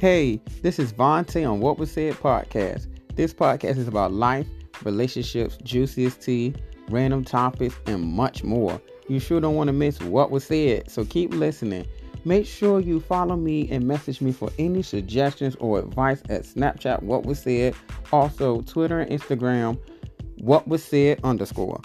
Hey, this is Vontae on What Was Said podcast. This podcast is about life, relationships, juiciest tea, random topics, and much more. You sure don't want to miss what was said, so keep listening. Make sure you follow me and message me for any suggestions or advice at Snapchat What Was Said, also Twitter and Instagram What Was Said underscore.